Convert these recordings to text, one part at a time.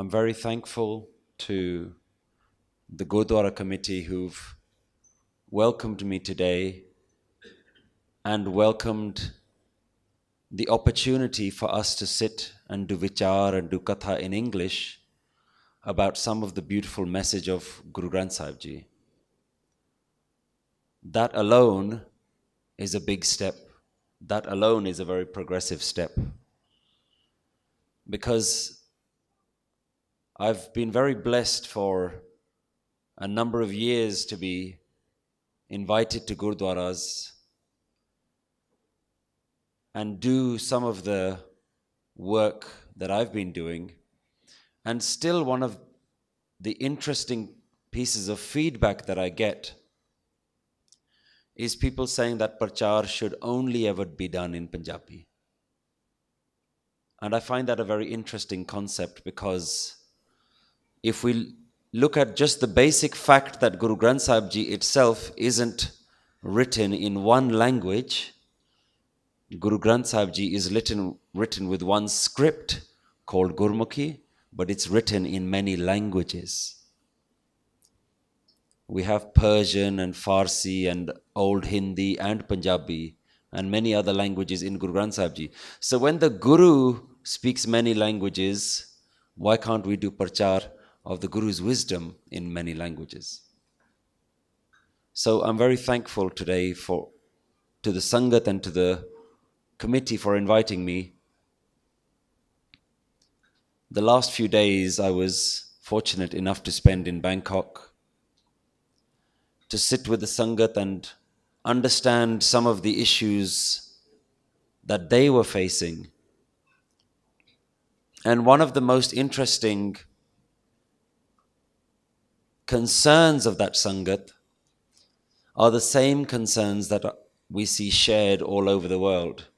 I'm very thankful to the Gurdwara committee who've welcomed me today and welcomed the opportunity for us to sit and do vichar and do katha in English about some of the beautiful message of Guru Granth Sahib Ji. That alone is a big step. That alone is a very progressive step. Because I've been very blessed for a number of years to be invited to Gurdwaras and do some of the work that I've been doing. And still, one of the interesting pieces of feedback that I get is people saying that prachar should only ever be done in Punjabi. And I find that a very interesting concept because if we look at just the basic fact that Guru Granth Sahib Ji itself isn't written in one language, Guru Granth Sahib Ji is written, written with one script called Gurmukhi, but it's written in many languages. We have Persian and Farsi and Old Hindi and Punjabi and many other languages in Guru Granth Sahib Ji. So when the Guru speaks many languages, why can't we do prachar of the Guru's wisdom in many languages? So I'm very thankful today for to the Sangat and to the committee for inviting me. The last few days I was fortunate enough to spend in Bangkok to sit with the Sangat and understand some of the issues that they were facing. And one of the most interesting concerns of that Sangat are the same concerns that we see shared all over the world.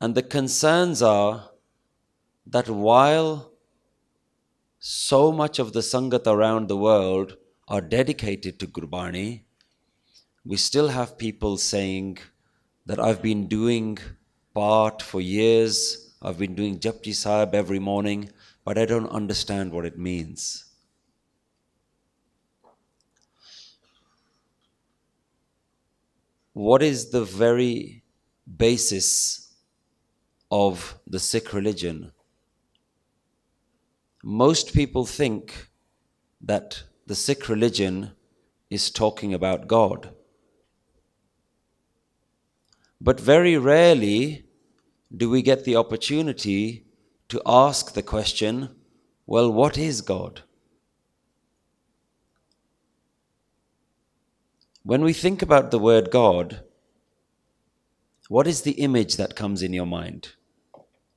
And the concerns are that while so much of the Sangat around the world are dedicated to Gurbani, we still have people saying that I've been doing part for years, I've been doing Japji Sahib every morning, but I don't understand what it means. What is the very basis of the Sikh religion. Most people think that the Sikh religion is talking about God. But very rarely do we get the opportunity to ask the question well, what is God? When we think about the word God, what is the image that comes in your mind?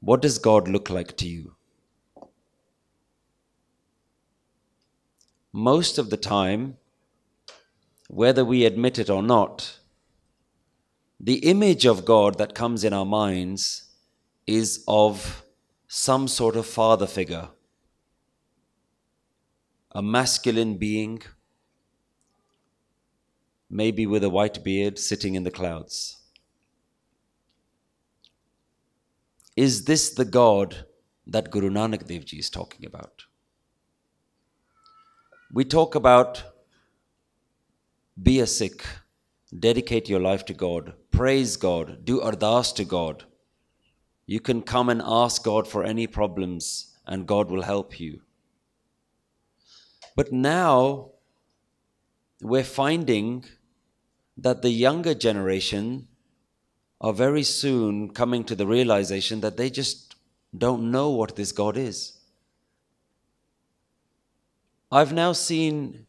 What does God look like to you? Most of the time, whether we admit it or not, the image of God that comes in our minds is of some sort of father figure, a masculine being, maybe with a white beard sitting in the clouds. Is this the God that Guru Nanak Dev Ji is talking about? We talk about be a Sikh, dedicate your life to God, praise God, do ardas to God. You can come and ask God for any problems, and God will help you. But now we're finding that the younger generation are very soon coming to the realization that they just don't know what this God is. I've now seen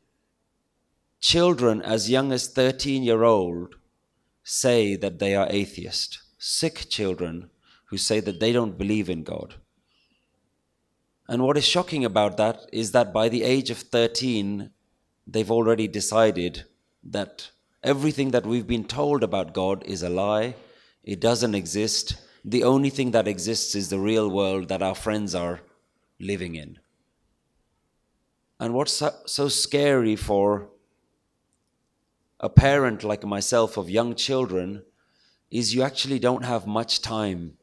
children as young as 13 year old say that they are atheist, Sikh children who say that they don't believe in God. And what is shocking about that is that by the age of 13, they've already decided that everything that we've been told about God is a lie it doesn't exist. The only thing that exists is the real world that our friends are living in. And what's so, scary for a parent like myself of young children is you actually don't have much time.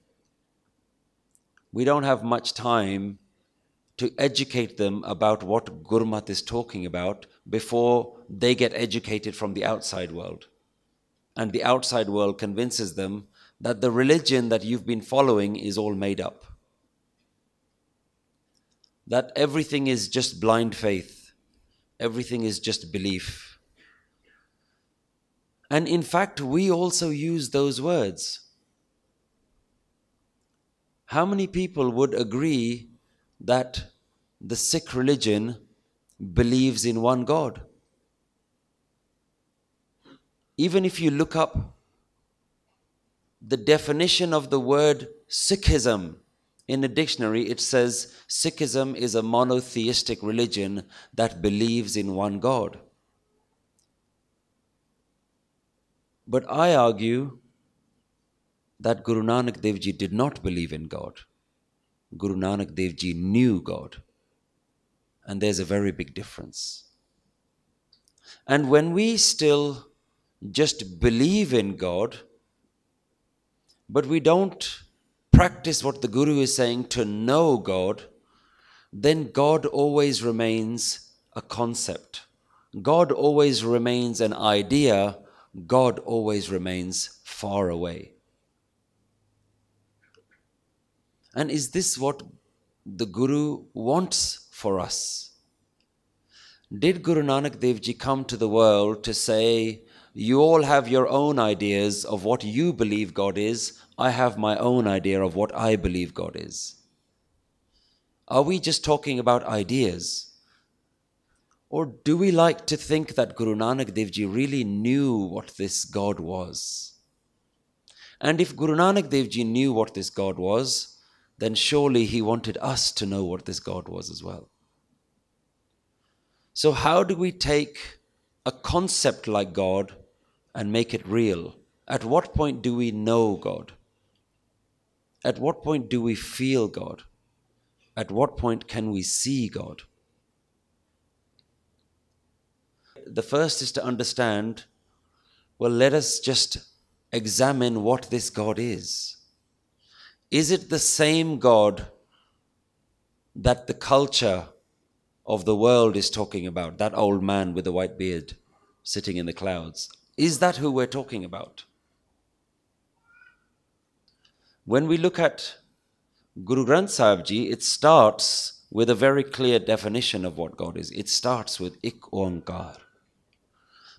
We don't have much time to educate them about what Gurmat is talking about before they get educated from the outside world. And the outside world convinces them that the religion that you've been following is all made up. That everything is just blind faith, everything is just belief. And in fact, we also use those words. How many people would agree that the Sikh religion believes in one God? Even if you look up the definition of the word Sikhism in a dictionary, it says Sikhism is a monotheistic religion that believes in one God. But I argue that Guru Nanak Dev Ji did not believe in God. Guru Nanak Dev Ji knew God. And there's a very big difference. And when we still just believe in God, but we don't practice what the Guru is saying to know God, then God always remains a concept. God always remains an idea. God always remains far away. And is this what the Guru wants for us? Did Guru Nanak Dev Ji come to the world to say, You all have your own ideas of what you believe God is, I have my own idea of what I believe God is? Are we just talking about ideas? Or do we like to think that Guru Nanak Dev Ji really knew what this God was? And if Guru Nanak Dev Ji knew what this God was, then surely he wanted us to know what this God was as well. So, how do we take a concept like God and make it real? At what point do we know God? At what point do we feel God? At what point can we see God? The first is to understand well, let us just examine what this God is. Is it the same God that the culture of the world is talking about? That old man with the white beard sitting in the clouds. Is that who we're talking about? When we look at Guru Granth Sahib Ji, it starts with a very clear definition of what God is. It starts with Ik Onkar.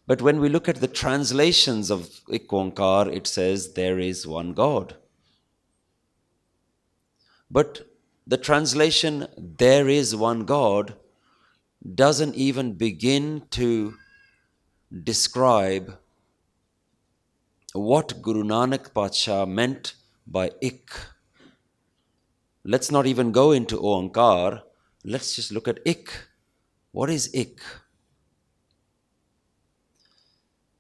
But when we look at the translations of Ik Onkar, it says there is one God. But the translation, there is one God, doesn't even begin to describe what Guru Nanak Patsha meant by ik. Let's not even go into Oankar. Let's just look at ik. What is ik?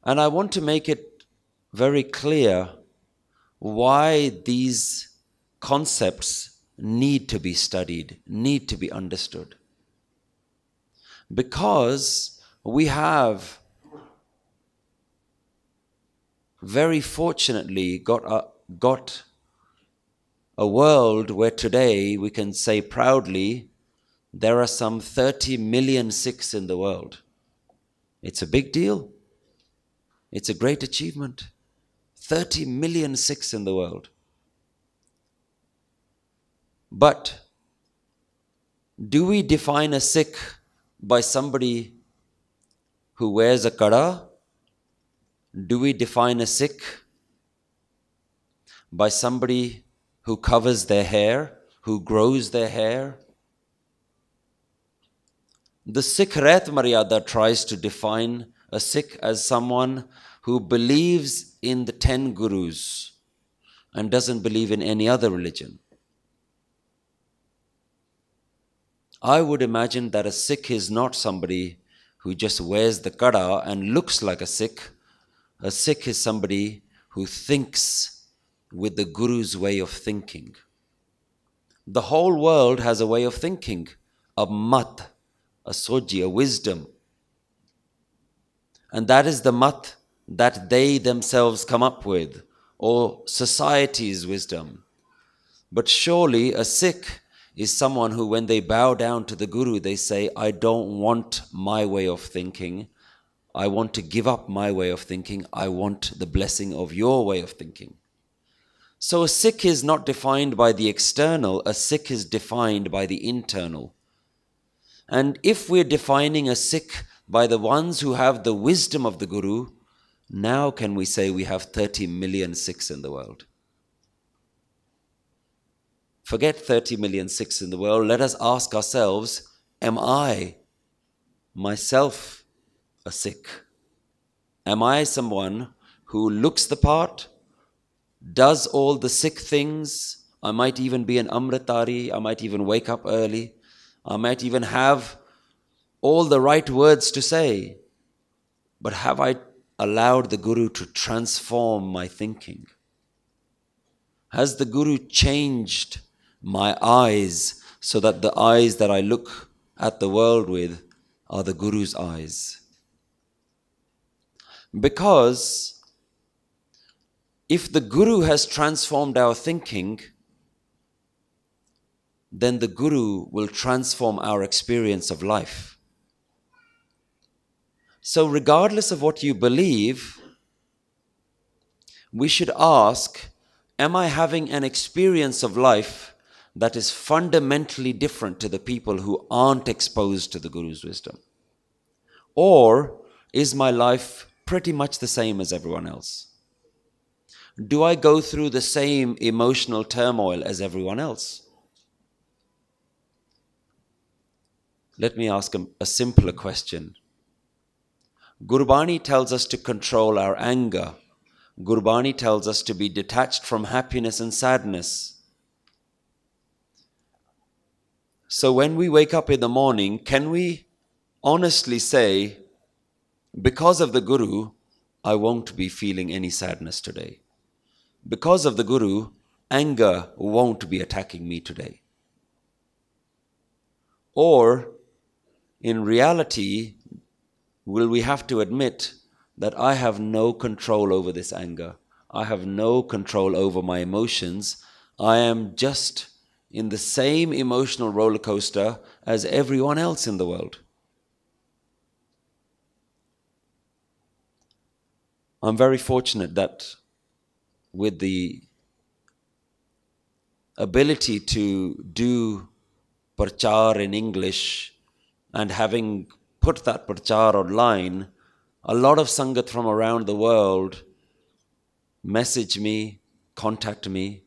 And I want to make it very clear why these concepts need to be studied, need to be understood. Because we have very fortunately got a, got a world where today we can say proudly there are some 30 million Sikhs in the world. It's a big deal. It's a great achievement. 30 million Sikhs in the world. But do we define a Sikh by somebody who wears a kada? Do we define a Sikh by somebody who covers their hair, who grows their hair? The Sikh Rahat Maryada tries to define a Sikh as someone who believes in the ten gurus and doesn't believe in any other religion. I would imagine that a Sikh is not somebody who just wears the kada and looks like a Sikh. A Sikh is somebody who thinks with the Guru's way of thinking. The whole world has a way of thinking, a mat, a soji, a wisdom. And that is the mat that they themselves come up with, or society's wisdom. But surely a Sikh is someone who, when they bow down to the Guru, they say, I don't want my way of thinking. I want to give up my way of thinking. I want the blessing of your way of thinking. So a Sikh is not defined by the external, a Sikh is defined by the internal. And if we're defining a Sikh by the ones who have the wisdom of the Guru, now can we say we have 30 million Sikhs in the world? Forget 30 million Sikhs in the world. Let us ask ourselves Am I myself a Sikh? Am I someone who looks the part, does all the Sikh things? I might even be an Amritdhari, I might even wake up early, I might even have all the right words to say. But have I allowed the Guru to transform my thinking? Has the Guru changed my eyes so that the eyes that I look at the world with are the Guru's eyes. Because if the Guru has transformed our thinking, then the Guru will transform our experience of life. So, regardless of what you believe, we should ask Am I having an experience of life that is fundamentally different to the people who aren't exposed to the Guru's wisdom? Or is my life pretty much the same as everyone else? Do I go through the same emotional turmoil as everyone else? Let me ask a, a simpler question. Gurbani tells us to control our anger. Gurbani tells us to be detached from happiness and sadness. So when we wake up in the morning, can we honestly say, because of the Guru, I won't be feeling any sadness today? Because of the Guru, anger won't be attacking me today. Or, in reality, will we have to admit that I have no control over this anger? I have no control over my emotions. I am just in the same emotional roller coaster as everyone else in the world. I'm very fortunate that with the ability to do prachar in English and having put that prachar online, a lot of sangat from around the world message me, contact me,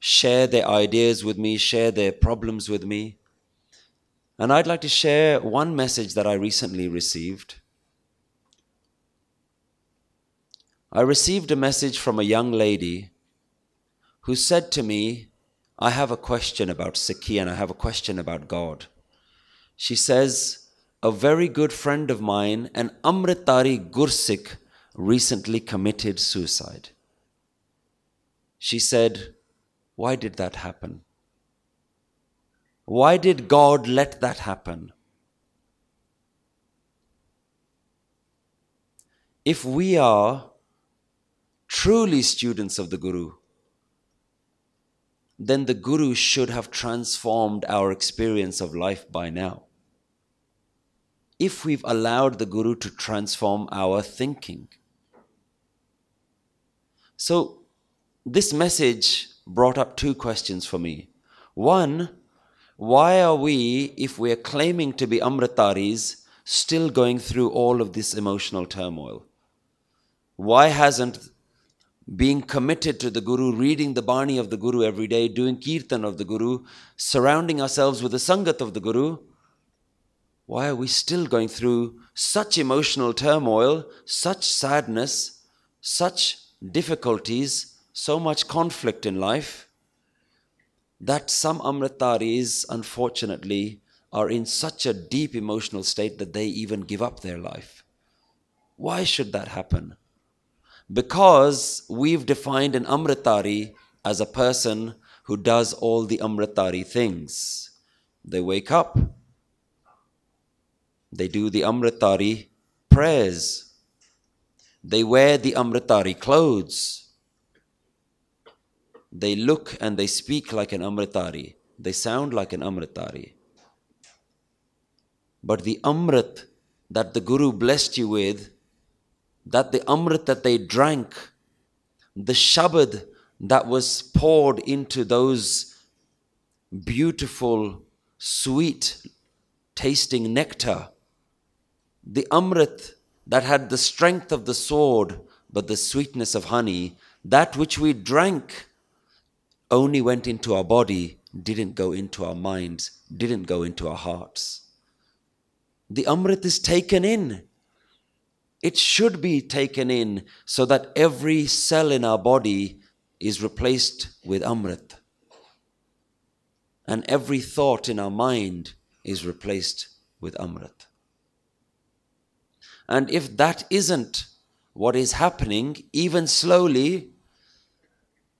share their ideas with me, share their problems with me. And I'd like to share one message that I recently received. I received a message from a young lady who said to me, I have a question about Sikhi and I have a question about God. She says, A very good friend of mine, an Amritdhari Gursikh, recently committed suicide. She said, why did that happen? Why did God let that happen? If we are truly students of the Guru, then the Guru should have transformed our experience of life by now. If we've allowed the Guru to transform our thinking. So, this message brought up two questions for me. One, why are we, if we are claiming to be Amritdharis, still going through all of this emotional turmoil? Why hasn't being committed to the Guru, reading the Bani of the Guru every day, doing Kirtan of the Guru, surrounding ourselves with the Sangat of the Guru, why are we still going through such emotional turmoil, such sadness, such difficulties, so much conflict in life that some Amritdharis, unfortunately, are in such a deep emotional state that they even give up their life. Why should that happen? Because we've defined an Amritdhari as a person who does all the Amritdhari things. They wake up, they do the Amritdhari prayers, they wear the Amritdhari clothes, they look and they speak like an Amritdhari. They sound like an Amritdhari. But the Amrit that the Guru blessed you with, that the Amrit that they drank, the Shabad that was poured into those beautiful, sweet tasting nectar, the Amrit that had the strength of the sword but the sweetness of honey, that which we drank only went into our body, didn't go into our minds, didn't go into our hearts. The Amrit is taken in. It should be taken in so that every cell in our body is replaced with Amrit. And every thought in our mind is replaced with Amrit. And if that isn't what is happening, even slowly,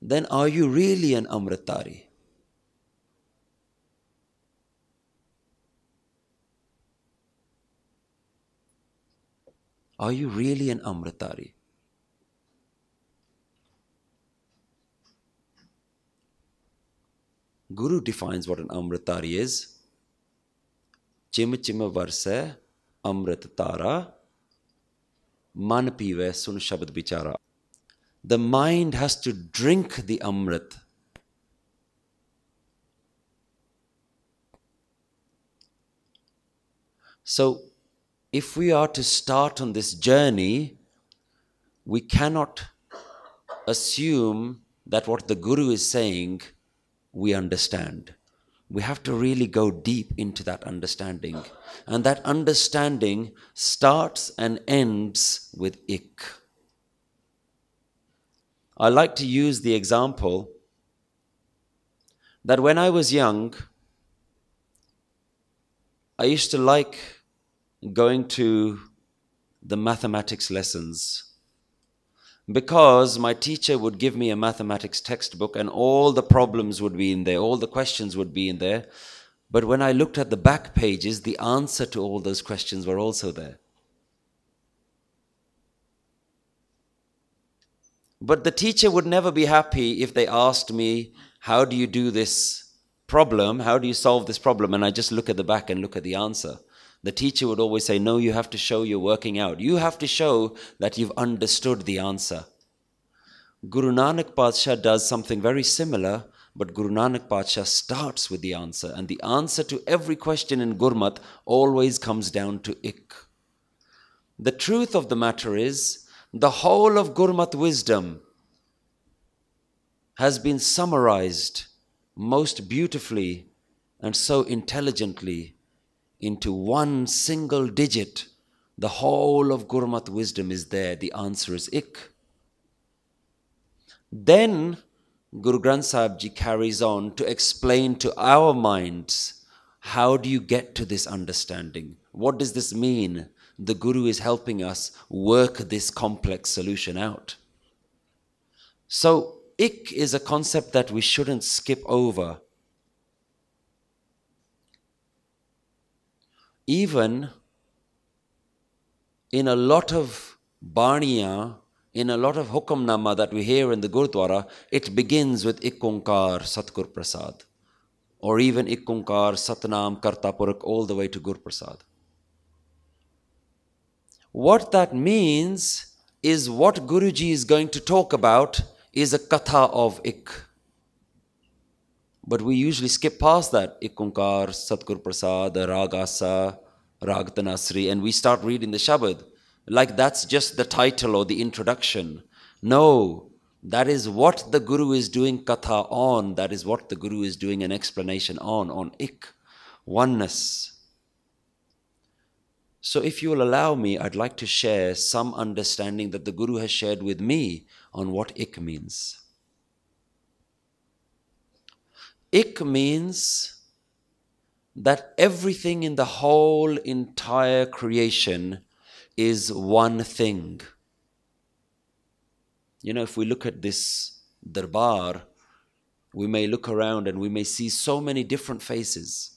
then are you really an Amritdhari? Are you really an Amritdhari? Guru defines what an Amritdhari is. Chim chim varse Amrit Tara Man pive sun shabad bichara. The mind has to drink the Amrit. So, if we are to start on this journey, we cannot assume that what the Guru is saying we understand. We have to really go deep into that understanding. And that understanding starts and ends with ik. I like to use the example that when I was young, I used to like going to the mathematics lessons because my teacher would give me a mathematics textbook and all the problems would be in there, all the questions would be in there. But when I looked at the back pages, the answer to all those questions were also there. But the teacher would never be happy if they asked me, How do you do this problem? How do you solve this problem? And I just look at the back and look at the answer. The teacher would always say, No, you have to show you're working out. You have to show that you've understood the answer. Guru Nanak Padsha does something very similar, but Guru Nanak Padsha starts with the answer. And the answer to every question in Gurmat always comes down to ik. The truth of the matter is, the whole of Gurmat wisdom has been summarized most beautifully and so intelligently into one single digit, the whole of Gurmat wisdom is there. The answer is ik. Then Guru Granth Sahib Ji carries on to explain to our minds how do you get to this understanding? What does this mean? The Guru is helping us work this complex solution out. So, ik is a concept that we shouldn't skip over even in a lot of Baniya, in a lot of Hukamnama that we hear in the Gurdwara, it begins with Ikunkar Satgur Prasad, or even Ikunkar Satnam Karta Purakh all the way to Gur Prasad. What that means is what Guruji is going to talk about is a katha of ik. But we usually skip past that Ikunkar, Satgur Prasad, Rag Asa, Ragtanasri, and we start reading the Shabad. Like that's just the title or the introduction. No, that is what the Guru is doing katha on. That is what the Guru is doing an explanation on, on ik, oneness. So, if you will allow me, I'd like to share some understanding that the Guru has shared with me on what ik means. Ik means that everything in the whole entire creation is one thing. You know, if we look at this darbar, we may look around and we may see so many different faces.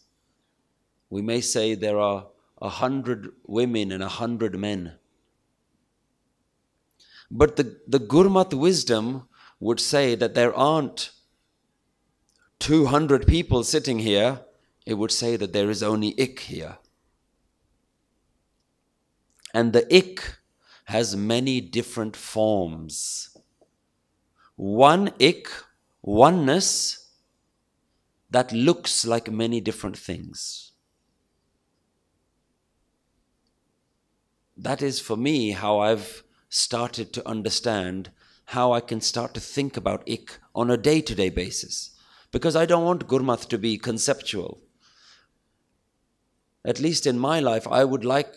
We may say there are a hundred women and a hundred men. But the, the Gurmat wisdom would say that there aren't 200 people sitting here, it would say that there is only ik here. And the ik has many different forms. One ik, oneness, that looks like many different things. That is for me how I've started to understand how I can start to think about ik on a day to day basis. Because I don't want Gurmat to be conceptual. At least in my life, I would like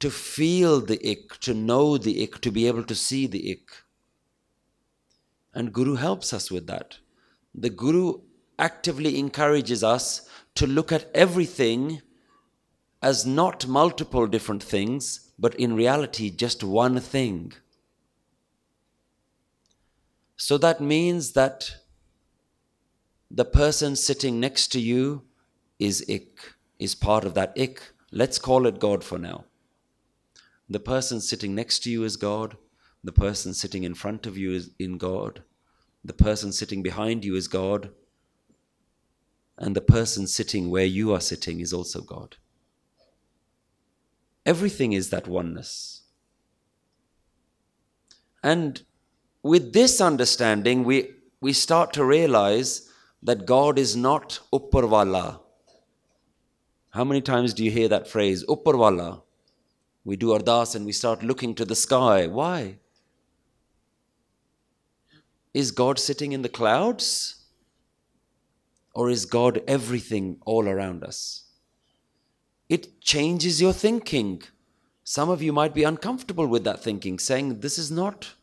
to feel the ik, to know the ik, to be able to see the ik. And Guru helps us with that. The Guru actively encourages us to look at everything as not multiple different things, but in reality just one thing. So that means that the person sitting next to you is ik, is part of that ik. Let's call it God for now. The person sitting next to you is God. The person sitting in front of you is in God. The person sitting behind you is God. And the person sitting where you are sitting is also God. Everything is that oneness. And with this understanding, we, we start to realize that God is not Upparwala. How many times do you hear that phrase, Upparwala? We do ardas and we start looking to the sky. Why? Is God sitting in the clouds? Or is God everything all around us? It changes your thinking. Some of you might be uncomfortable with that thinking, saying, This is not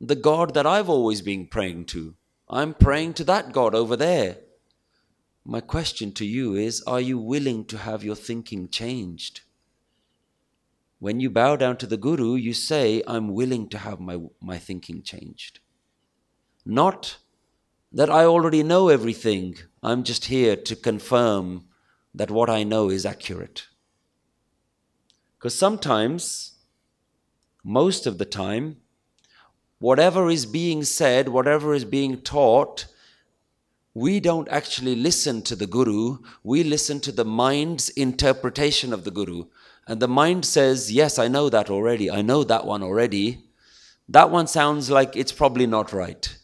the God that I've always been praying to. I'm praying to that God over there. My question to you is Are you willing to have your thinking changed? When you bow down to the Guru, you say, I'm willing to have my, my thinking changed. Not that I already know everything, I'm just here to confirm that what I know is accurate. Because sometimes, most of the time, whatever is being said, whatever is being taught, we don't actually listen to the Guru, we listen to the mind's interpretation of the Guru. And the mind says, Yes, I know that already, I know that one already. That one sounds like it's probably not right.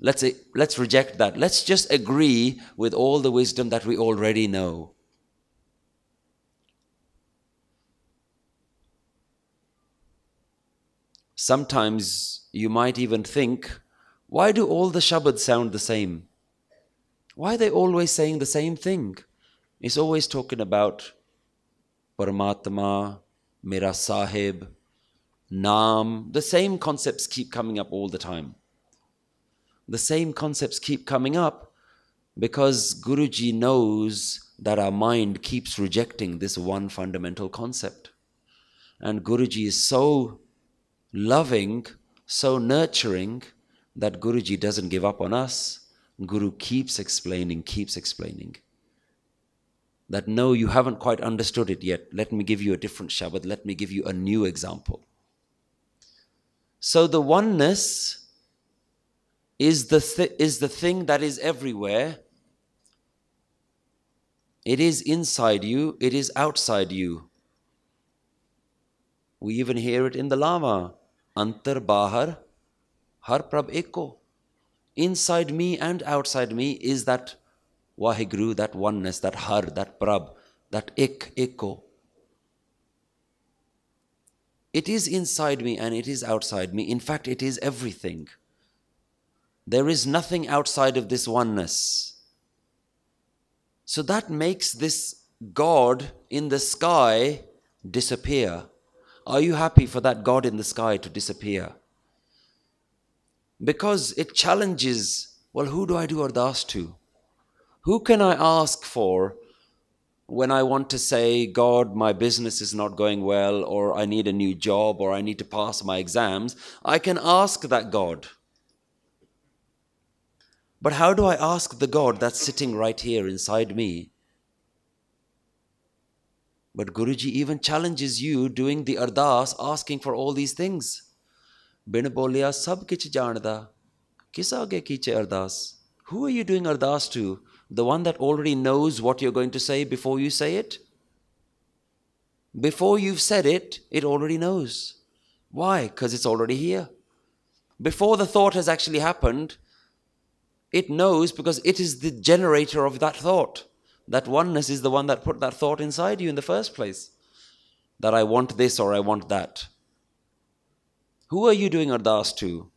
Let's, let's reject that. Let's just agree with all the wisdom that we already know. Sometimes you might even think, why do all the Shabad sound the same? Why are they always saying the same thing? It's always talking about Paramatma, Mera Sahib, Naam. The same concepts keep coming up all the time. The same concepts keep coming up because Guruji knows that our mind keeps rejecting this one fundamental concept. And Guruji is so loving, so nurturing that Guruji doesn't give up on us. Guru keeps explaining, keeps explaining. That no, you haven't quite understood it yet. Let me give you a different Shabad. Let me give you a new example. So the oneness is the, th- is the thing that is everywhere. It is inside you, it is outside you. We even hear it in the Lama. Antar Bahar Har Prab Eko. Inside me and outside me is that Waheguru, that oneness, that Har, that Prab, that Ek, Eko. It is inside me and it is outside me. In fact, it is everything. There is nothing outside of this oneness. So that makes this God in the sky disappear. Are you happy for that God in the sky to disappear? Because it challenges, well, who do I do ardas to? Who can I ask for when I want to say, God, my business is not going well, or I need a new job, or I need to pass my exams? I can ask that God. But how do I ask the God that's sitting right here inside me? But Guruji even challenges you doing the ardas, asking for all these things. Bin bolia sab kich janda. Kisa aage kiche ardas? Who are you doing ardas to? The one that already knows what you're going to say before you say it? Before you've said it, it already knows. Why? Because it's already here. Before the thought has actually happened, it knows because it is the generator of that thought. That oneness is the one that put that thought inside you in the first place. That I want this or I want that. Who are you doing ardas to?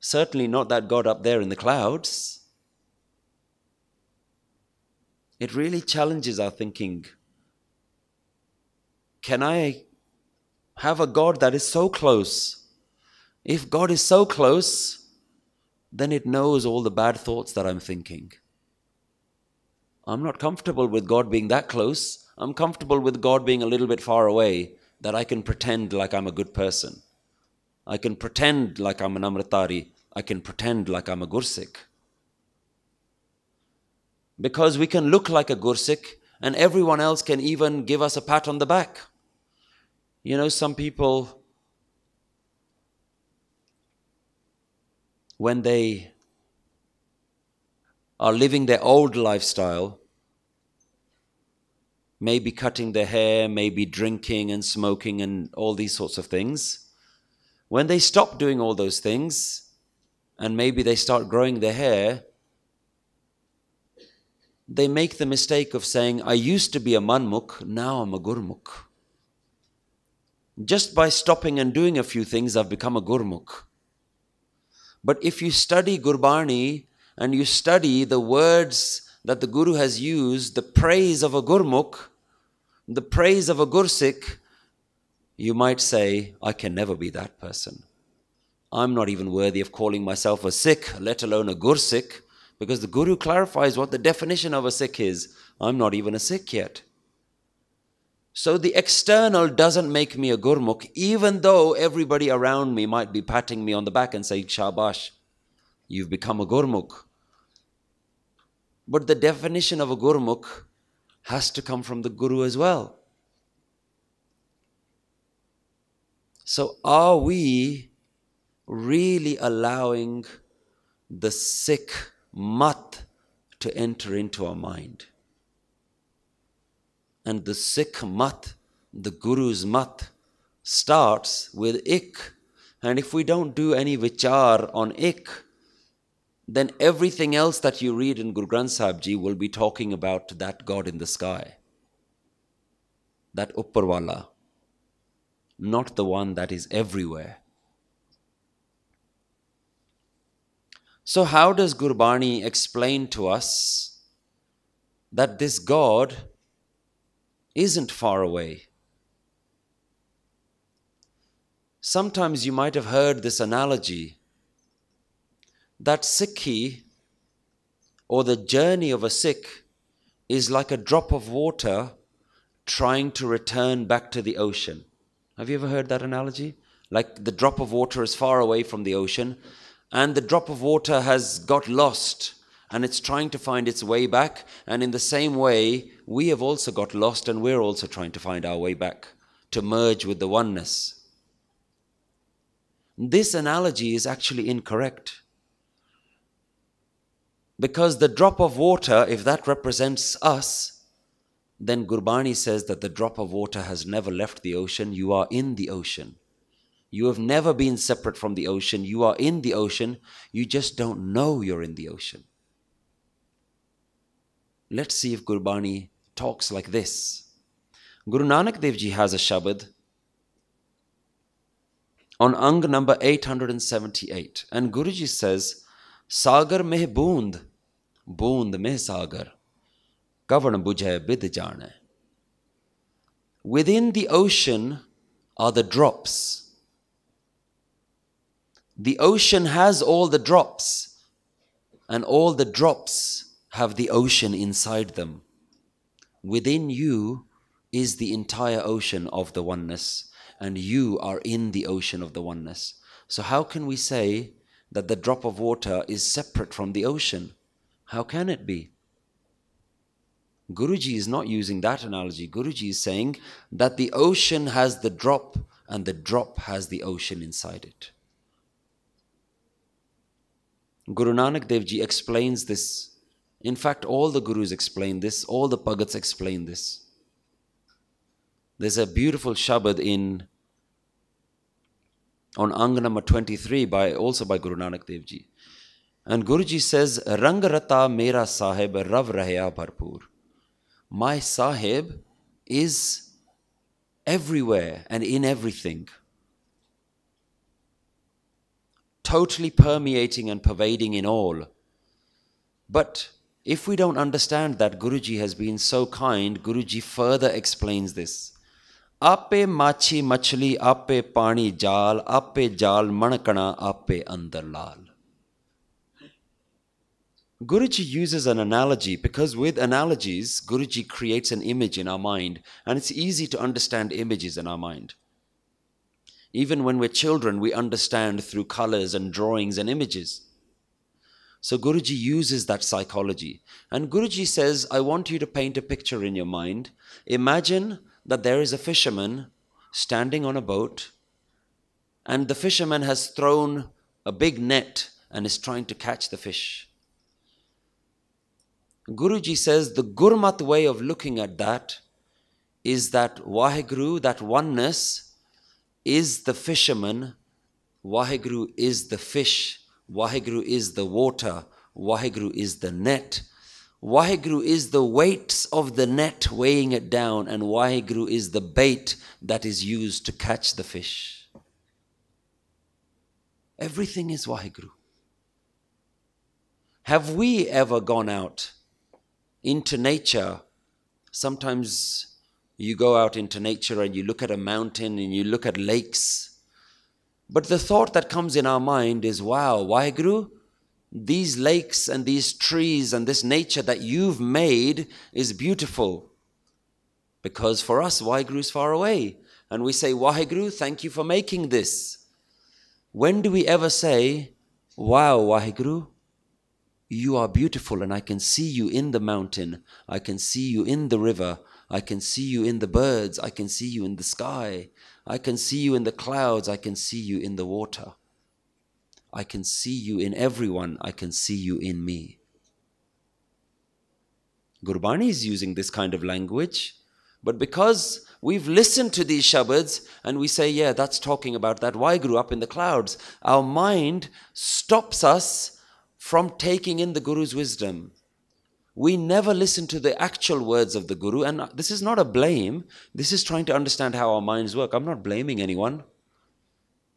Certainly not that God up there in the clouds. It really challenges our thinking. Can I have a God that is so close? If God is so close, then it knows all the bad thoughts that I'm thinking. I'm not comfortable with God being that close. I'm comfortable with God being a little bit far away, that I can pretend like I'm a good person. I can pretend like I'm an Amritdhari. I can pretend like I'm a Gursikh. Because we can look like a Gursikh and everyone else can even give us a pat on the back. You know, some people, when they are living their old lifestyle, maybe cutting their hair, maybe drinking and smoking and all these sorts of things, when they stop doing all those things and maybe they start growing their hair, they make the mistake of saying, I used to be a manmukh, now I'm a gurmukh. Just by stopping and doing a few things, I've become a gurmukh. But if you study Gurbani and you study the words that the Guru has used, the praise of a Gurmukh, the praise of a Gursikh, you might say, I can never be that person. I'm not even worthy of calling myself a Sikh, let alone a Gursikh, because the Guru clarifies what the definition of a Sikh is. I'm not even a Sikh yet. So the external doesn't make me a Gurmukh, even though everybody around me might be patting me on the back and saying, Shabash, you've become a Gurmukh. But the definition of a Gurmukh has to come from the Guru as well. So, are we really allowing the Sikh mat to enter into our mind? And the Sikh mat, the Guru's mat, starts with ik. And if we don't do any vichar on ik, then everything else that you read in Guru Granth Sahib Ji will be talking about that God in the sky. That Upparwala. Not the one that is everywhere. So, how does Gurbani explain to us that this God isn't far away. Sometimes you might have heard this analogy that Sikhi or the journey of a Sikh is like a drop of water trying to return back to the ocean. Have you ever heard that analogy? Like the drop of water is far away from the ocean, and the drop of water has got lost and it's trying to find its way back. And in the same way, we have also got lost and we're also trying to find our way back to merge with the oneness. This analogy is actually incorrect. Because the drop of water, if that represents us, then Gurbani says that the drop of water has never left the ocean. You are in the ocean. You have never been separate from the ocean. You are in the ocean. You just don't know you're in the ocean. Let's see if Gurbani talks like this. Guru Nanak Dev Ji has a Shabad on Ang number 878. And Guruji says, Sagar meh boond, meh sagar, kavan bujhe bid jane. Within the ocean are the drops. The ocean has all the drops, and all the drops have the ocean inside them. Within you is the entire ocean of the oneness, and you are in the ocean of the oneness. So, how can we say that the drop of water is separate from the ocean? How can it be? Guruji is not using that analogy. Guruji is saying that the ocean has the drop and the drop has the ocean inside it. Guru Nanak Dev Ji explains this. In fact, all the Gurus explain this, all the Bhagats explain this. There's a beautiful Shabad in on Ang number 23 by also by Guru Nanak Dev Ji. And Guruji says, Rangarata mera sahib rav rahya bharpur. My sahib is everywhere and in everything. Totally permeating and pervading in all. But if we don't understand that Guruji has been so kind, Guruji further explains this. Ape machi machli, ape pani jal, ape jal manakana, ape andar lal. Guruji uses an analogy because with analogies, Guruji creates an image in our mind, and it's easy to understand images in our mind. Even when we're children, we understand through colors and drawings and images. So Guruji uses that psychology. And Guruji says, I want you to paint a picture in your mind. Imagine that there is a fisherman standing on a boat, and the fisherman has thrown a big net and is trying to catch the fish. Guruji says the Gurmat way of looking at that is that Waheguru, that oneness, is the fisherman, Waheguru is the fish, Waheguru is the water, Waheguru is the net. Waheguru is the weights of the net weighing it down, and Waheguru is the bait that is used to catch the fish. Everything is Waheguru. Have we ever gone out into nature? Sometimes you go out into nature and you look at a mountain and you look at lakes. But the thought that comes in our mind is, wow, Waheguru, these lakes and these trees and this nature that you've made is beautiful. Because for us, Waheguru is far away. And we say, Waheguru, thank you for making this. When do we ever say, Wow, Waheguru, you are beautiful and I can see you in the mountain, I can see you in the river, I can see you in the birds, I can see you in the sky, I can see you in the clouds, I can see you in the water. I can see you in everyone, I can see you in me. Gurbani is using this kind of language, but because we've listened to these shabads and we say, yeah, that's talking about that. Waheguru up in the clouds, our mind stops us from taking in the Guru's wisdom. We never listen to the actual words of the Guru, and this is not a blame. This is trying to understand how our minds work. I'm not blaming anyone.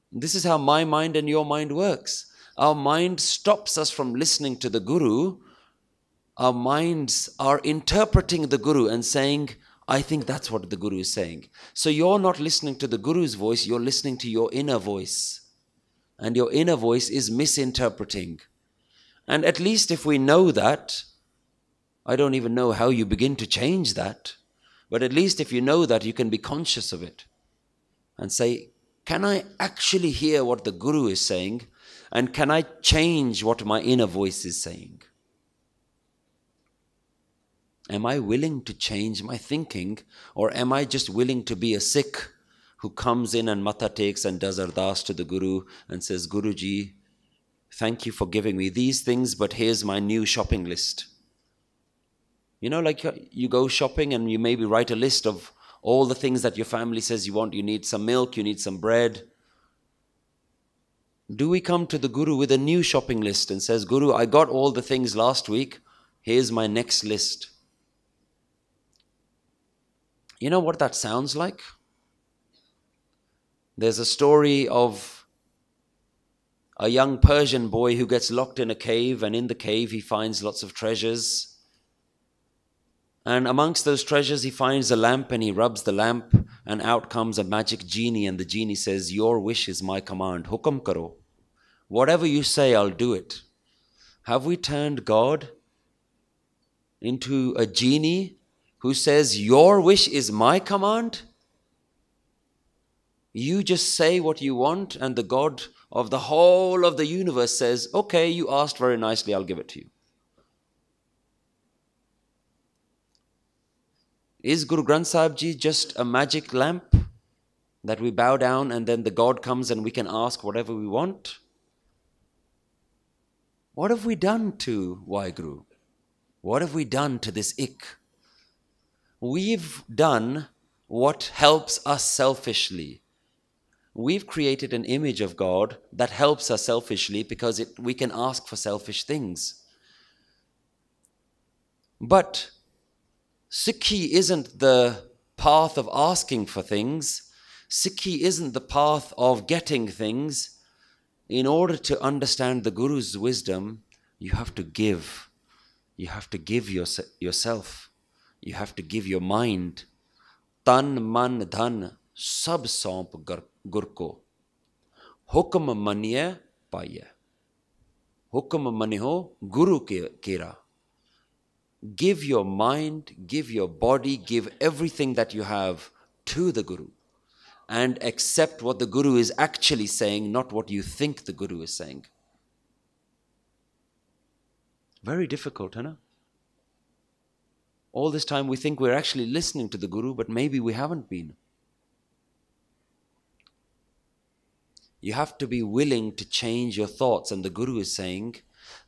This is how my mind and your mind works. Our mind stops us from listening to the Guru. Our minds are interpreting the Guru and saying, I think that's what the Guru is saying. So you're not listening to the Guru's voice, you're listening to your inner voice. And your inner voice is misinterpreting. And at least if we know that, I don't even know how you begin to change that. But at least if you know that, you can be conscious of it and say, can I actually hear what the Guru is saying? And can I change what my inner voice is saying? Am I willing to change my thinking? Or am I just willing to be a Sikh who comes in and matha takes and does ardas to the Guru and says, Guruji, thank you for giving me these things, but here's my new shopping list. You know, like uh, you go shopping and you maybe write a list of all the things that your family says you want. You need some milk, you need some bread. Do we come to the Guru with a new shopping list and says, Guru, I got all the things last week. Here's my next list. You know what that sounds like? There's a story of a young Persian boy who gets locked in a cave, and in the cave he finds lots of treasures. And amongst those treasures, he finds a lamp and he rubs the lamp, and out comes a magic genie. And the genie says, Your wish is my command. Hukum karo. Whatever you say, I'll do it. Have we turned God into a genie who says, Your wish is my command? You just say what you want, and the God of the whole of the universe says, Okay, you asked very nicely, I'll give it to you. Is Guru Granth Sahib Ji just a magic lamp that we bow down and then the God comes and we can ask whatever we want? What have we done to Waheguru? What have we done to this ik? We've done what helps us selfishly. We've created an image of God that helps us selfishly because it, we can ask for selfish things. But Sikhi isn't the path of asking for things. Sikhi isn't the path of getting things. In order to understand the Guru's wisdom, you have to give. You have to give your, yourself. You have to give your mind. Tan man dhan sab saump gur ko. Hukam maniye paye. Hukam maniho guru kira. Give your mind, give your body, give everything that you have to the Guru and accept what the Guru is actually saying, not what you think the Guru is saying. Very difficult, huh? All this time we think we're actually listening to the Guru, but maybe we haven't been. You have to be willing to change your thoughts, and the Guru is saying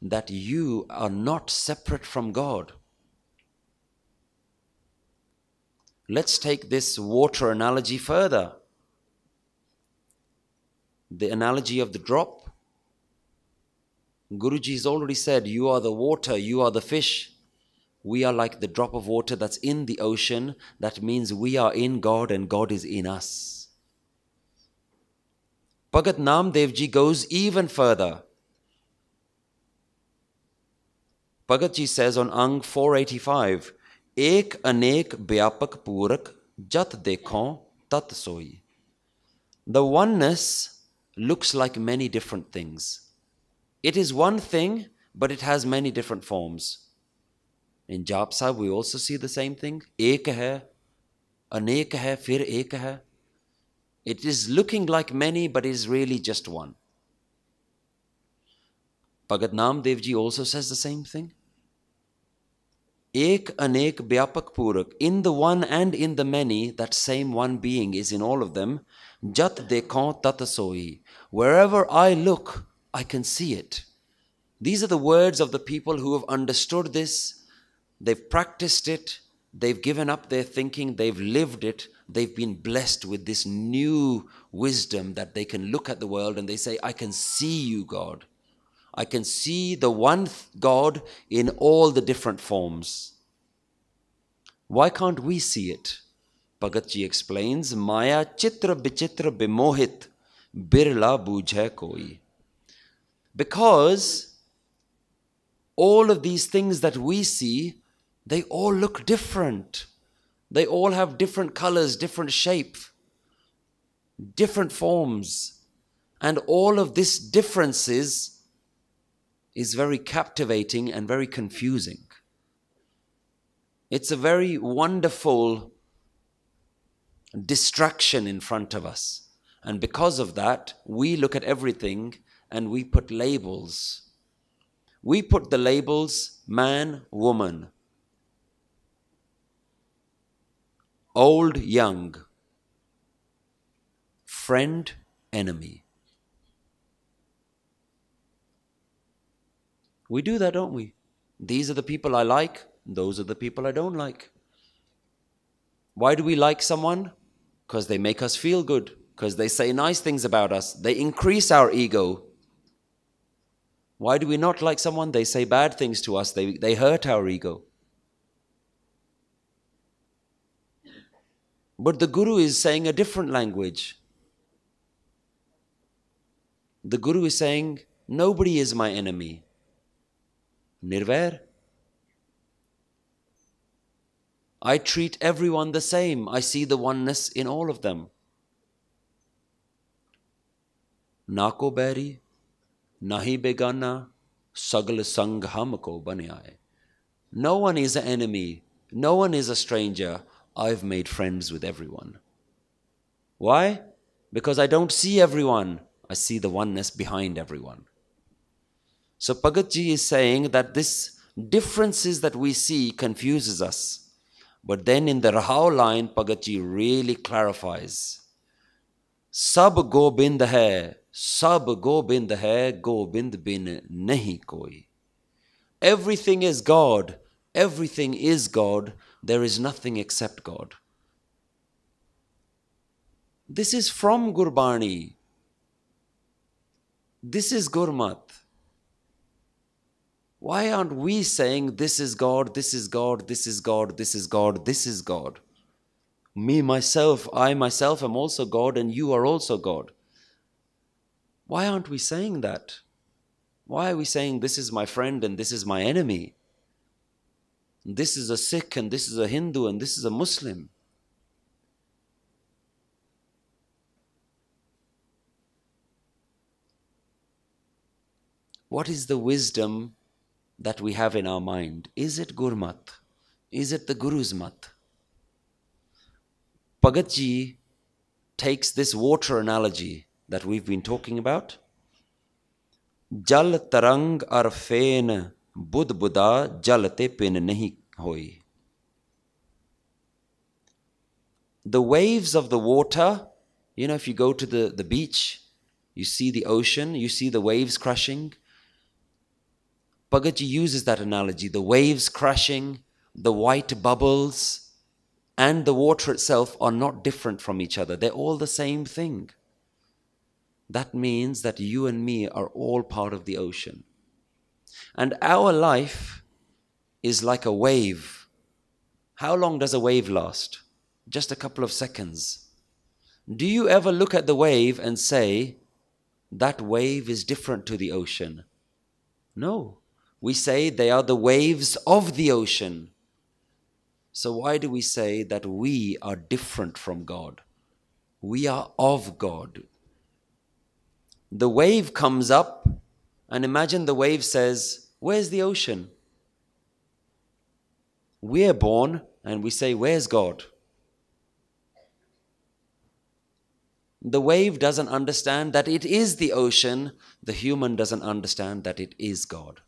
that you are not separate from God. Let's take this water analogy further. The analogy of the drop. Guruji has already said, You are the water, you are the fish. We are like the drop of water that's in the ocean. That means we are in God and God is in us. Bhagat Namdev ji goes even further. Bhagat ji says on Ang 485, Ek anek vyapak purak jat dekhon tat soi. The oneness looks like many different things. It is one thing, but it has many different forms. In Jaap Sahib, we also see the same thing. Ek hai, anek hai, fir ek hai. It is looking like many, but is really just one. Bhagat Namdevji also says the same thing. Ek anek vyapak purak. In the one and in the many, that same one being is in all of them. Jat dekhan tatasoi. Wherever I look, I can see it. These are the words of the people who have understood this. They've practiced it. They've given up their thinking. They've lived it. They've been blessed with this new wisdom that they can look at the world and they say, I can see you, God. I can see the one God in all the different forms. Why can't we see it? Bhagatji explains, Maya chitra bichitra bimohit birla bujhe koi. Because all of these things that we see, they all look different. They all have different colors, different shape, different forms. And all of this differences is very captivating and very confusing. It's a very wonderful distraction in front of us. And because of that, we look at everything and we put labels. We put the labels man, woman, old, young, friend, enemy. We do that, don't we? These are the people I like, those are the people I don't like. Why do we like someone? Because they make us feel good, because they say nice things about us, they increase our ego. Why do we not like someone? They say bad things to us, they, they hurt our ego. But the Guru is saying a different language. The Guru is saying, Nobody is my enemy. Nirvair. I treat everyone the same. I see the oneness in all of them. Nako beri, nahi begana, sagal sang hamko banyai. No one is an enemy. No one is a stranger. I've made friends with everyone. Why? Because I don't see everyone. I see the oneness behind everyone. So Bhagatji is saying that this differences that we see confuses us. But then in the Rahao line, Bhagatji really clarifies. Sab Gobind hai, Sab Gobind hai, Gobind bin nahi koi. Everything is God. Everything is God. There is nothing except God. This is from Gurbani. This is Gurmat. Why aren't we saying this is God, this is God, this is God, this is God, this is God? Me, myself, I myself am also God, and you are also God. Why aren't we saying that? Why are we saying this is my friend and this is my enemy? This is a Sikh and this is a Hindu and this is a Muslim. What is the wisdom that we have in our mind? Is it Gurmat? Is it the Guru's mat? Bhagatji takes this water analogy that we've been talking about. Jal tarang ar fen bud buddha jalate pin nahi hoi. The waves of the water, you know, if you go to the, the beach, you see the ocean, you see the waves crashing. Bhagatji uses that analogy the waves crashing, the white bubbles, and the water itself are not different from each other. They're all the same thing. That means that you and me are all part of the ocean. And our life is like a wave. How long does a wave last? Just a couple of seconds. Do you ever look at the wave and say, that wave is different to the ocean? No. We say they are the waves of the ocean. So, why do we say that we are different from God? We are of God. The wave comes up, and imagine the wave says, Where's the ocean? We're born and we say, Where's God? The wave doesn't understand that it is the ocean, the human doesn't understand that it is God.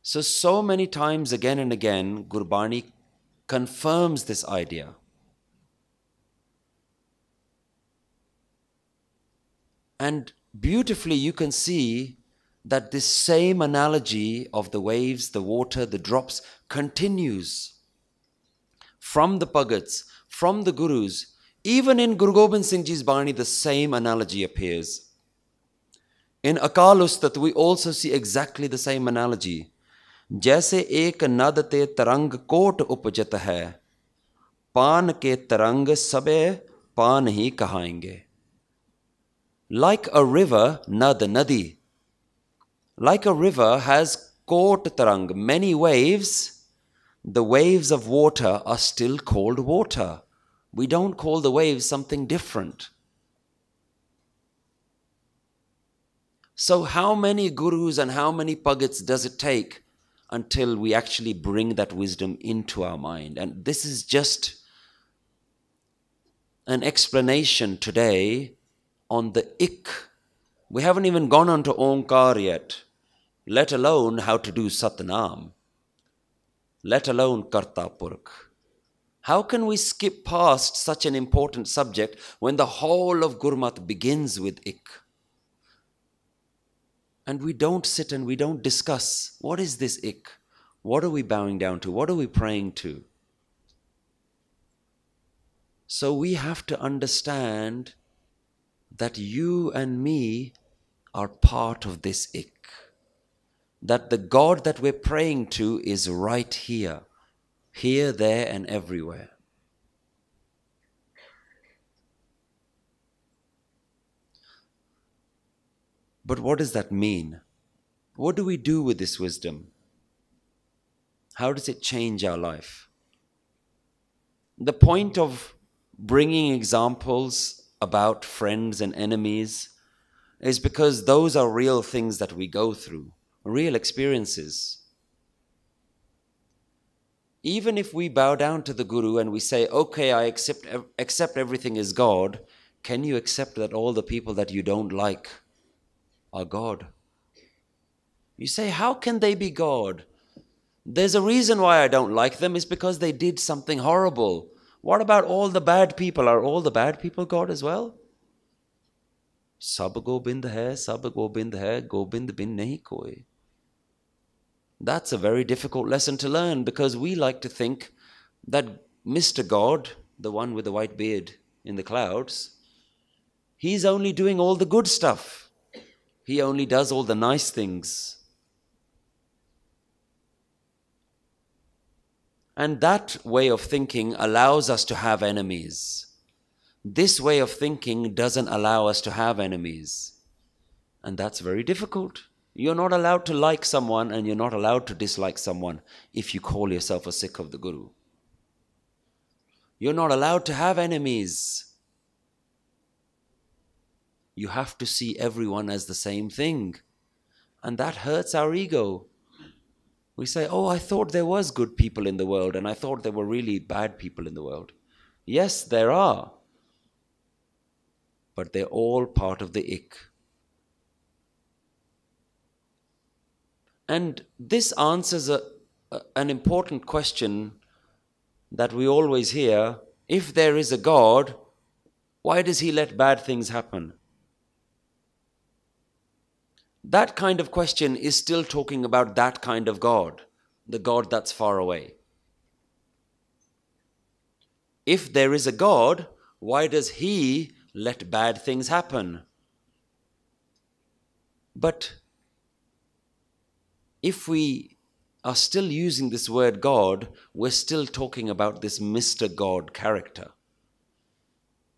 So, so many times again and again, Gurbani confirms this idea. And beautifully, you can see that this same analogy of the waves, the water, the drops continues from the Bhagats, from the Gurus. Even in Guru Gobind Singh Ji's Bani, the same analogy appears. In Akal Ustat, we also see exactly the same analogy. जैसे एक नद ते तरंग coat उपजत है पान के तरंग सबे पान ही कहाएंगे like a river nad nadi. Like a river has kot tarang many waves. The waves of water are still called water. We don't call the waves something different. So how many gurus and how many bhagats does it take until we actually bring that wisdom into our mind. And this is just an explanation today on the ik. We haven't even gone on to Omkar yet, let alone how to do Satnam, let alone Karta Purakh. How can we skip past such an important subject when the whole of Gurmat begins with ik? and we don't sit and we don't discuss what is this ik? What are we bowing down to? What are we praying to? So we have to understand that you and me are part of this ik. That the God that we're praying to is right here, here, there, and everywhere. But what does that mean? What do we do with this wisdom? How does it change our life? The point of bringing examples about friends and enemies is because those are real things that we go through, real experiences. Even if we bow down to the Guru and we say, okay, I accept, accept everything is God, can you accept that all the people that you don't like are God. You say, How can they be God? There's a reason why I don't like them, is because they did something horrible. What about all the bad people? Are all the bad people God as well? Sab Gobind hai, sab Gobind hai, Gobind bin nahi koi. That's a very difficult lesson to learn because we like to think that Mr. God, the one with the white beard in the clouds, he's only doing all the good stuff. He only does all the nice things. And that way of thinking allows us to have enemies. This way of thinking doesn't allow us to have enemies. And that's very difficult. You're not allowed to like someone and you're not allowed to dislike someone if you call yourself a Sikh of the Guru. You're not allowed to have enemies. You have to see everyone as the same thing. And that hurts our ego. We say, Oh, I thought there was good people in the world, and I thought there were really bad people in the world. Yes, there are. But they're all part of the ik. And this answers a, a, an important question that we always hear if there is a God, why does he let bad things happen? That kind of question is still talking about that kind of God, the God that's far away. If there is a God, why does He let bad things happen? But if we are still using this word God, we're still talking about this Mr. God character.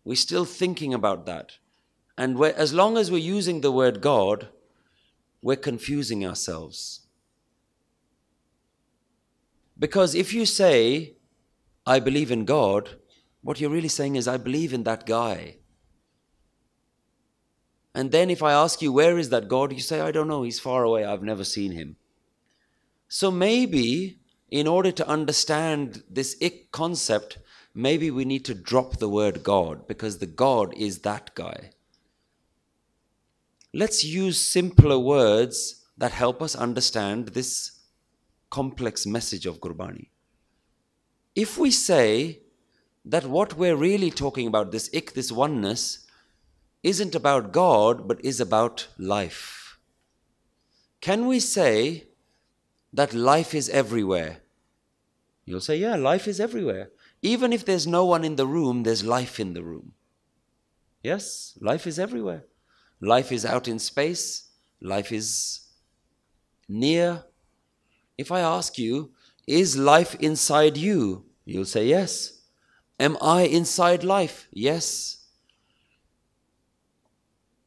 We're still thinking about that. And as long as we're using the word God, we're confusing ourselves. Because if you say, I believe in God, what you're really saying is, I believe in that guy. And then if I ask you, where is that God? You say, I don't know, he's far away, I've never seen him. So maybe in order to understand this ik concept, maybe we need to drop the word God because the God is that guy. Let's use simpler words that help us understand this complex message of Gurbani. If we say that what we're really talking about, this ik, this oneness, isn't about God but is about life, can we say that life is everywhere? You'll say, yeah, life is everywhere. Even if there's no one in the room, there's life in the room. Yes, life is everywhere. Life is out in space, life is near. If I ask you, is life inside you? You'll say yes. Am I inside life? Yes.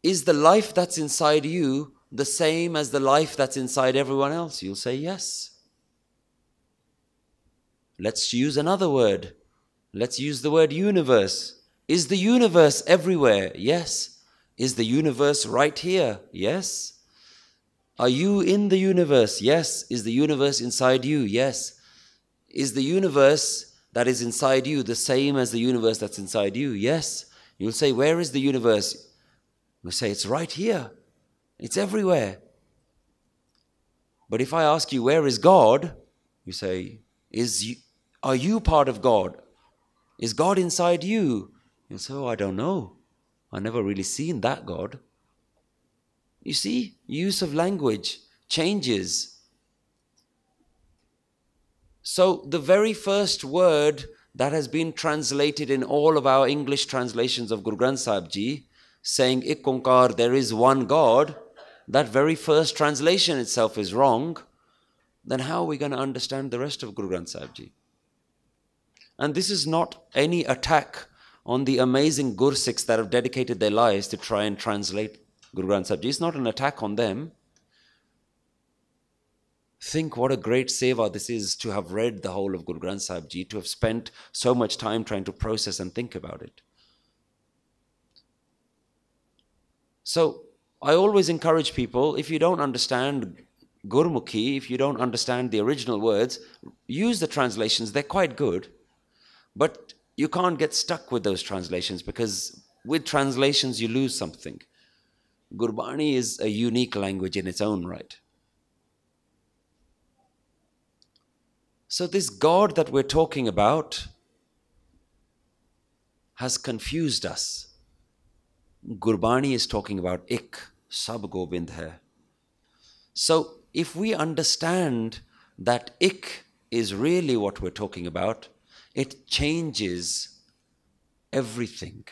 Is the life that's inside you the same as the life that's inside everyone else? You'll say yes. Let's use another word. Let's use the word universe. Is the universe everywhere? Yes. Is the universe right here? Yes. Are you in the universe? Yes. Is the universe inside you? Yes. Is the universe that is inside you the same as the universe that's inside you? Yes. You'll say, Where is the universe? You'll say, It's right here. It's everywhere. But if I ask you, Where is God? You say, is you, Are you part of God? Is God inside you? You'll say, Oh, I don't know. I never really seen that God. You see, use of language changes. So, the very first word that has been translated in all of our English translations of Guru Granth Sahib Ji, saying Ik Onkar, there is one God, that very first translation itself is wrong, then how are we going to understand the rest of Guru Granth Sahib Ji? And this is not any attack on the amazing Gursikhs that have dedicated their lives to try and translate Guru Granth Sahib Ji. It's not an attack on them. Think what a great seva this is to have read the whole of Guru Granth Sahib Ji, to have spent so much time trying to process and think about it. So I always encourage people if you don't understand Gurmukhi, if you don't understand the original words, use the translations, they're quite good. But you can't get stuck with those translations because with translations you lose something. Gurbani is a unique language in its own right. So, this God that we're talking about has confused us. Gurbani is talking about ik, sab gobind hai. So, if we understand that ik is really what we're talking about, it changes everything.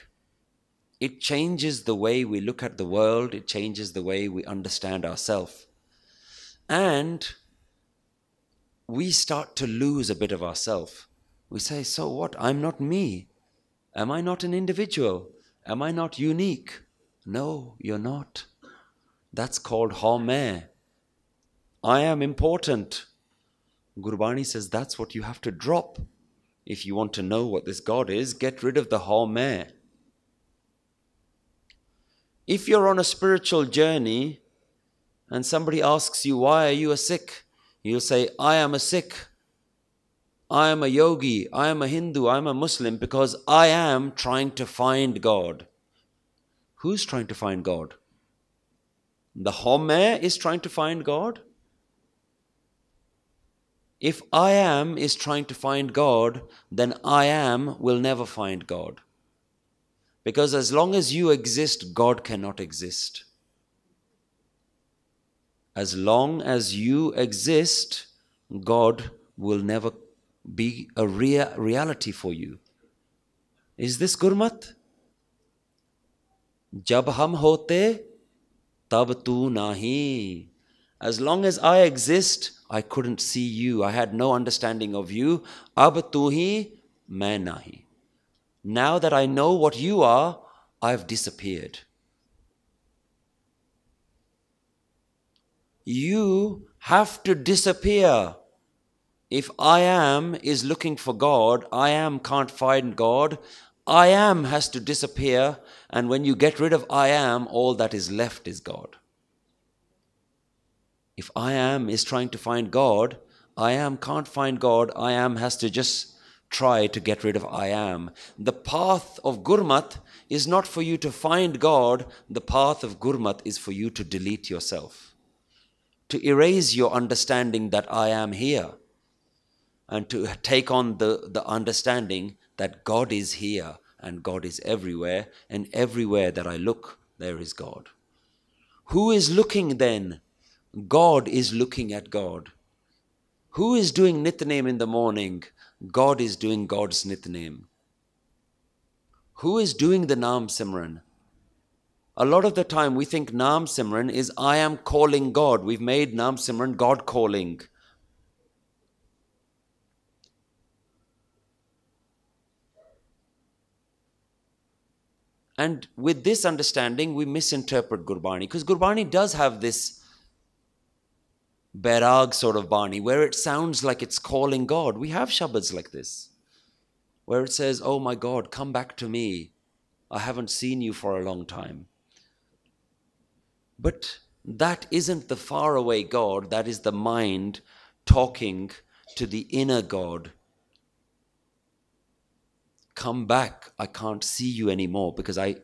It changes the way we look at the world, it changes the way we understand ourselves. And we start to lose a bit of ourselves. We say, So what? I'm not me. Am I not an individual? Am I not unique? No, you're not. That's called haumai. I am important. Gurbani says that's what you have to drop. If you want to know what this God is, get rid of the haumai. If you're on a spiritual journey and somebody asks you, Why are you a Sikh? You'll say, I am a Sikh. I am a yogi. I am a Hindu. I am a Muslim because I am trying to find God. Who's trying to find God? The Haumai is trying to find God. If I am is trying to find God, then I am will never find God. Because as long as you exist, God cannot exist. As long as you exist, God will never be a rea- reality for you. Is this Gurmat? Jab ham hote, tab tu nahi. As long as I exist, I couldn't see you. I had no understanding of you. Ab tu hi, main nahi. Now that I know what you are, I've disappeared. You have to disappear. If I am is looking for God, I am can't find God, I am has to disappear, and when you get rid of I am, all that is left is God. If I am is trying to find God, I am can't find God, I am has to just try to get rid of I am. The path of Gurmat is not for you to find God, the path of Gurmat is for you to delete yourself, to erase your understanding that I am here, and to take on the, the understanding that God is here and God is everywhere, and everywhere that I look, there is God. Who is looking then God is looking at God. Who is doing Nitnem in the morning? God is doing God's Nitnem. Who is doing the Naam Simran? A lot of the time we think Naam Simran is I am calling God. We've made Naam Simran God calling. And with this understanding, we misinterpret Gurbani because Gurbani does have this Bairag sort of Bani, where it sounds like it's calling God. We have Shabads like this, where it says, Oh my God, come back to me. I haven't seen you for a long time. But that isn't the faraway God, that is the mind talking to the inner God. Come back, I can't see you anymore because I,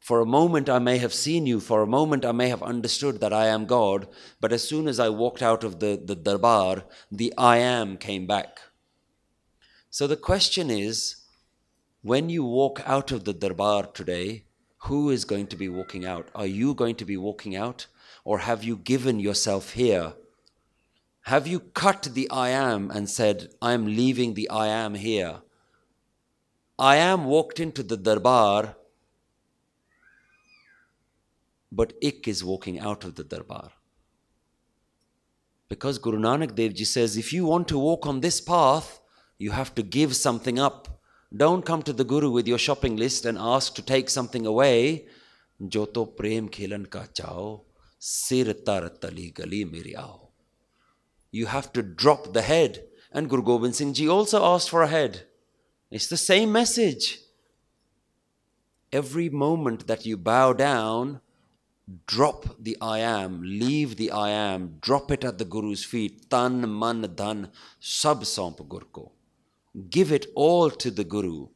for a moment, I may have seen you. For a moment, I may have understood that I am God. But as soon as I walked out of the, the darbar, the I am came back. So the question is when you walk out of the darbar today, who is going to be walking out? Are you going to be walking out? Or have you given yourself here? Have you cut the I am and said, I am leaving the I am here? I am walked into the darbar but ik is walking out of the darbar. Because Guru Nanak Dev Ji says, if you want to walk on this path, you have to give something up. Don't come to the Guru with your shopping list and ask to take something away. Joto prem khilan ka sir tar tali gali meri aao. You have to drop the head. And Guru Gobind Singh Ji also asked for a head. It's the same message. Every moment that you bow down, drop the I am, leave the I am, drop it at the Guru's feet. Tan, man, dhan, sab samp Gur. Give it all to the Guru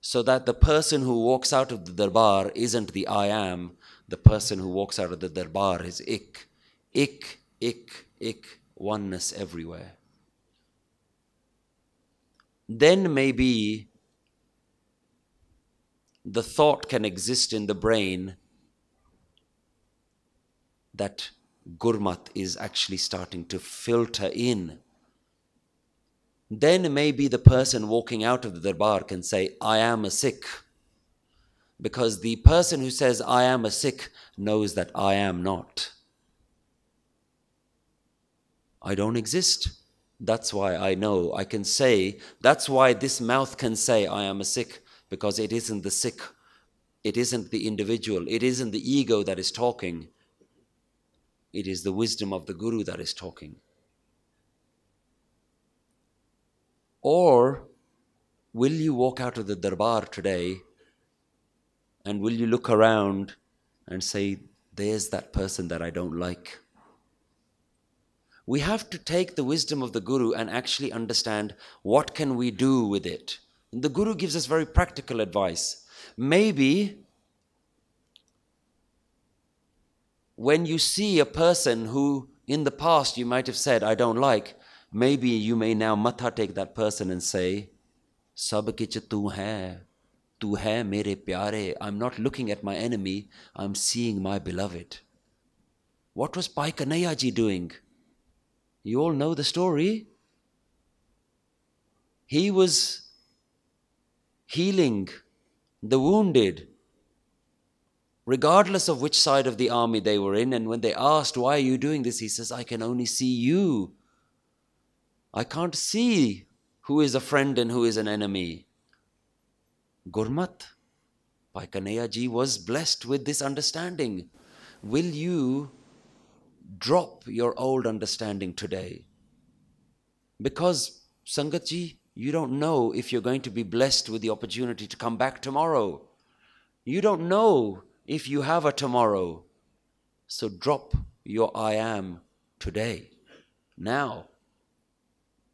so that the person who walks out of the darbar isn't the I am, the person who walks out of the darbar is ik. Ik, ik, ik, oneness everywhere. then maybe the thought can exist in the brain that gurmat is actually starting to filter in. Then maybe the person walking out of the darbar can say, I am a Sikh. Because the person who says, I am a Sikh, knows that I am not. I don't exist. That's why I know. I can say, that's why this mouth can say, I am a Sikh, because it isn't the Sikh, it isn't the individual, it isn't the ego that is talking. It is the wisdom of the Guru that is talking. Or will you walk out of the darbar today and will you look around and say, There's that person that I don't like? We have to take the wisdom of the Guru and actually understand what can we do with it. The Guru gives us very practical advice. Maybe when you see a person who in the past you might have said, I don't like, maybe you may now matha take that person and say, Sab kich tu hai, tu hai mere pyare. I'm not looking at my enemy, I'm seeing my beloved. What was Bhai Kanhaiya ji doing? You all know the story. He was healing the wounded, regardless of which side of the army they were in. And when they asked, Why are you doing this? He says, I can only see you. I can't see who is a friend and who is an enemy. Gurmat, Bhai was blessed with this understanding. Will you drop your old understanding today. Because, Sangatji, you don't know if you're going to be blessed with the opportunity to come back tomorrow. You don't know if you have a tomorrow. So drop your I am today, now.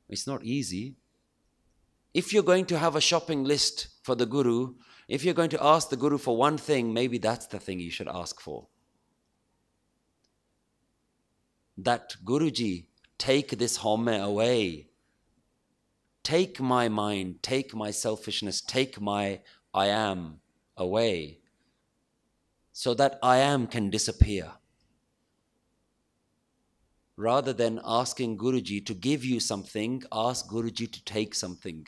It's not easy. If you're going to have a shopping list for the Guru, if you're going to ask the Guru for one thing, maybe that's the thing you should ask for that Guruji, take this haumai away. Take my mind, take my selfishness, take my I am away so that I am can disappear. Rather than asking Guruji to give you something, ask Guruji to take something.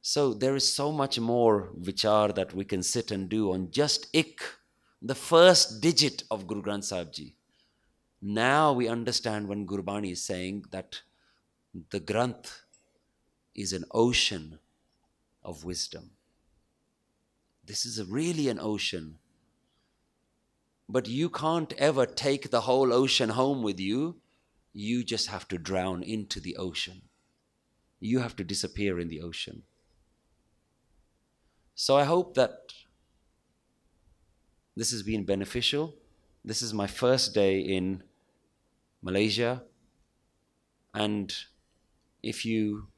So there is so much more vichar that we can sit and do on just ik the first digit of Guru Granth Sahib Ji. Now we understand when Gurbani is saying that the Granth is an ocean of wisdom. This is really an ocean. But you can't ever take the whole ocean home with you. You just have to drown into the ocean. You have to disappear in the ocean. So I hope that this has been beneficial. This is my first day in Malaysia. And if you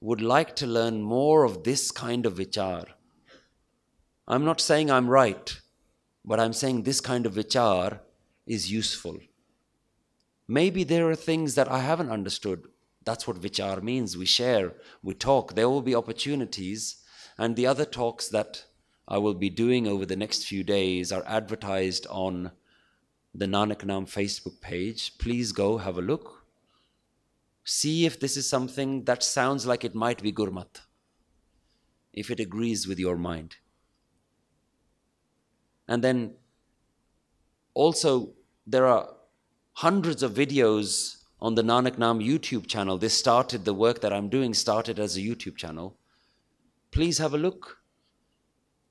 would like to learn more of this kind of vichar, I'm not saying I'm right, but I'm saying this kind of vichar is useful. Maybe there are things that I haven't understood. That's what vichar means. We share, we talk. There will be opportunities. And the other talks that I will be doing over the next few days are advertised on the Nanak Naam Facebook page. Please go have a look. See if this is something that sounds like it might be Gurmat, if it agrees with your mind. And then also, there are hundreds of videos on the Nanak Naam YouTube channel. This started, the work that I'm doing started as a YouTube channel. Please have a look.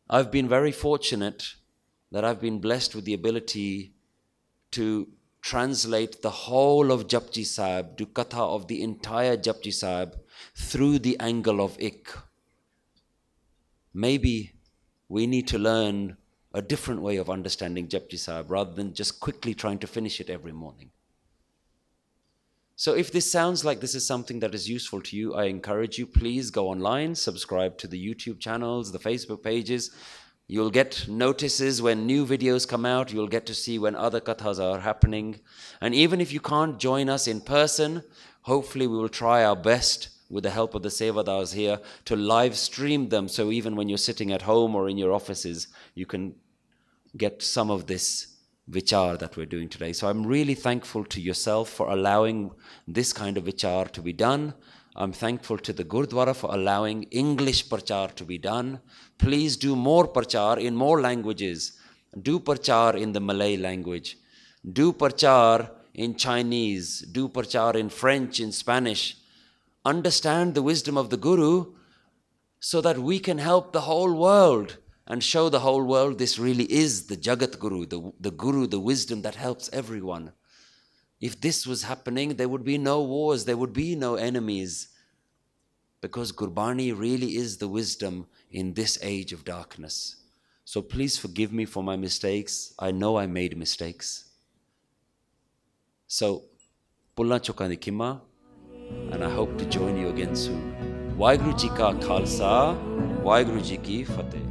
I've been very fortunate that I've been blessed with the ability to translate the whole of Japji Sahib, Dukatha of the entire Japji Sahib through the angle of Ik. Maybe we need to learn a different way of understanding Japji Sahib rather than just quickly trying to finish it every morning. So if this sounds like this is something that is useful to you, I encourage you, please go online, subscribe to the YouTube channels, the Facebook pages, You'll get notices when new videos come out. You'll get to see when other kathas are happening. And even if you can't join us in person, hopefully we will try our best with the help of the Sevadars here to live stream them. So even when you're sitting at home or in your offices, you can get some of this vichar that we're doing today. So I'm really thankful to yourself for allowing this kind of vichar to be done. I'm thankful to the Gurdwara for allowing English parchar to be done. Please do more parchar in more languages. Do parchar in the Malay language. Do parchar in Chinese. Do parchar in French, in Spanish. Understand the wisdom of the Guru so that we can help the whole world and show the whole world this really is the Jagat Guru, the, the Guru, the wisdom that helps everyone. If this was happening, there would be no wars, there would be no enemies. Because Gurbani really is the wisdom in this age of darkness. So please forgive me for my mistakes. I know I made mistakes. So, Pulla Chokandi Kima, and I hope to join you again soon. Waheguru Ji Ka Khalsa, Waheguru Ji Ki Fateh.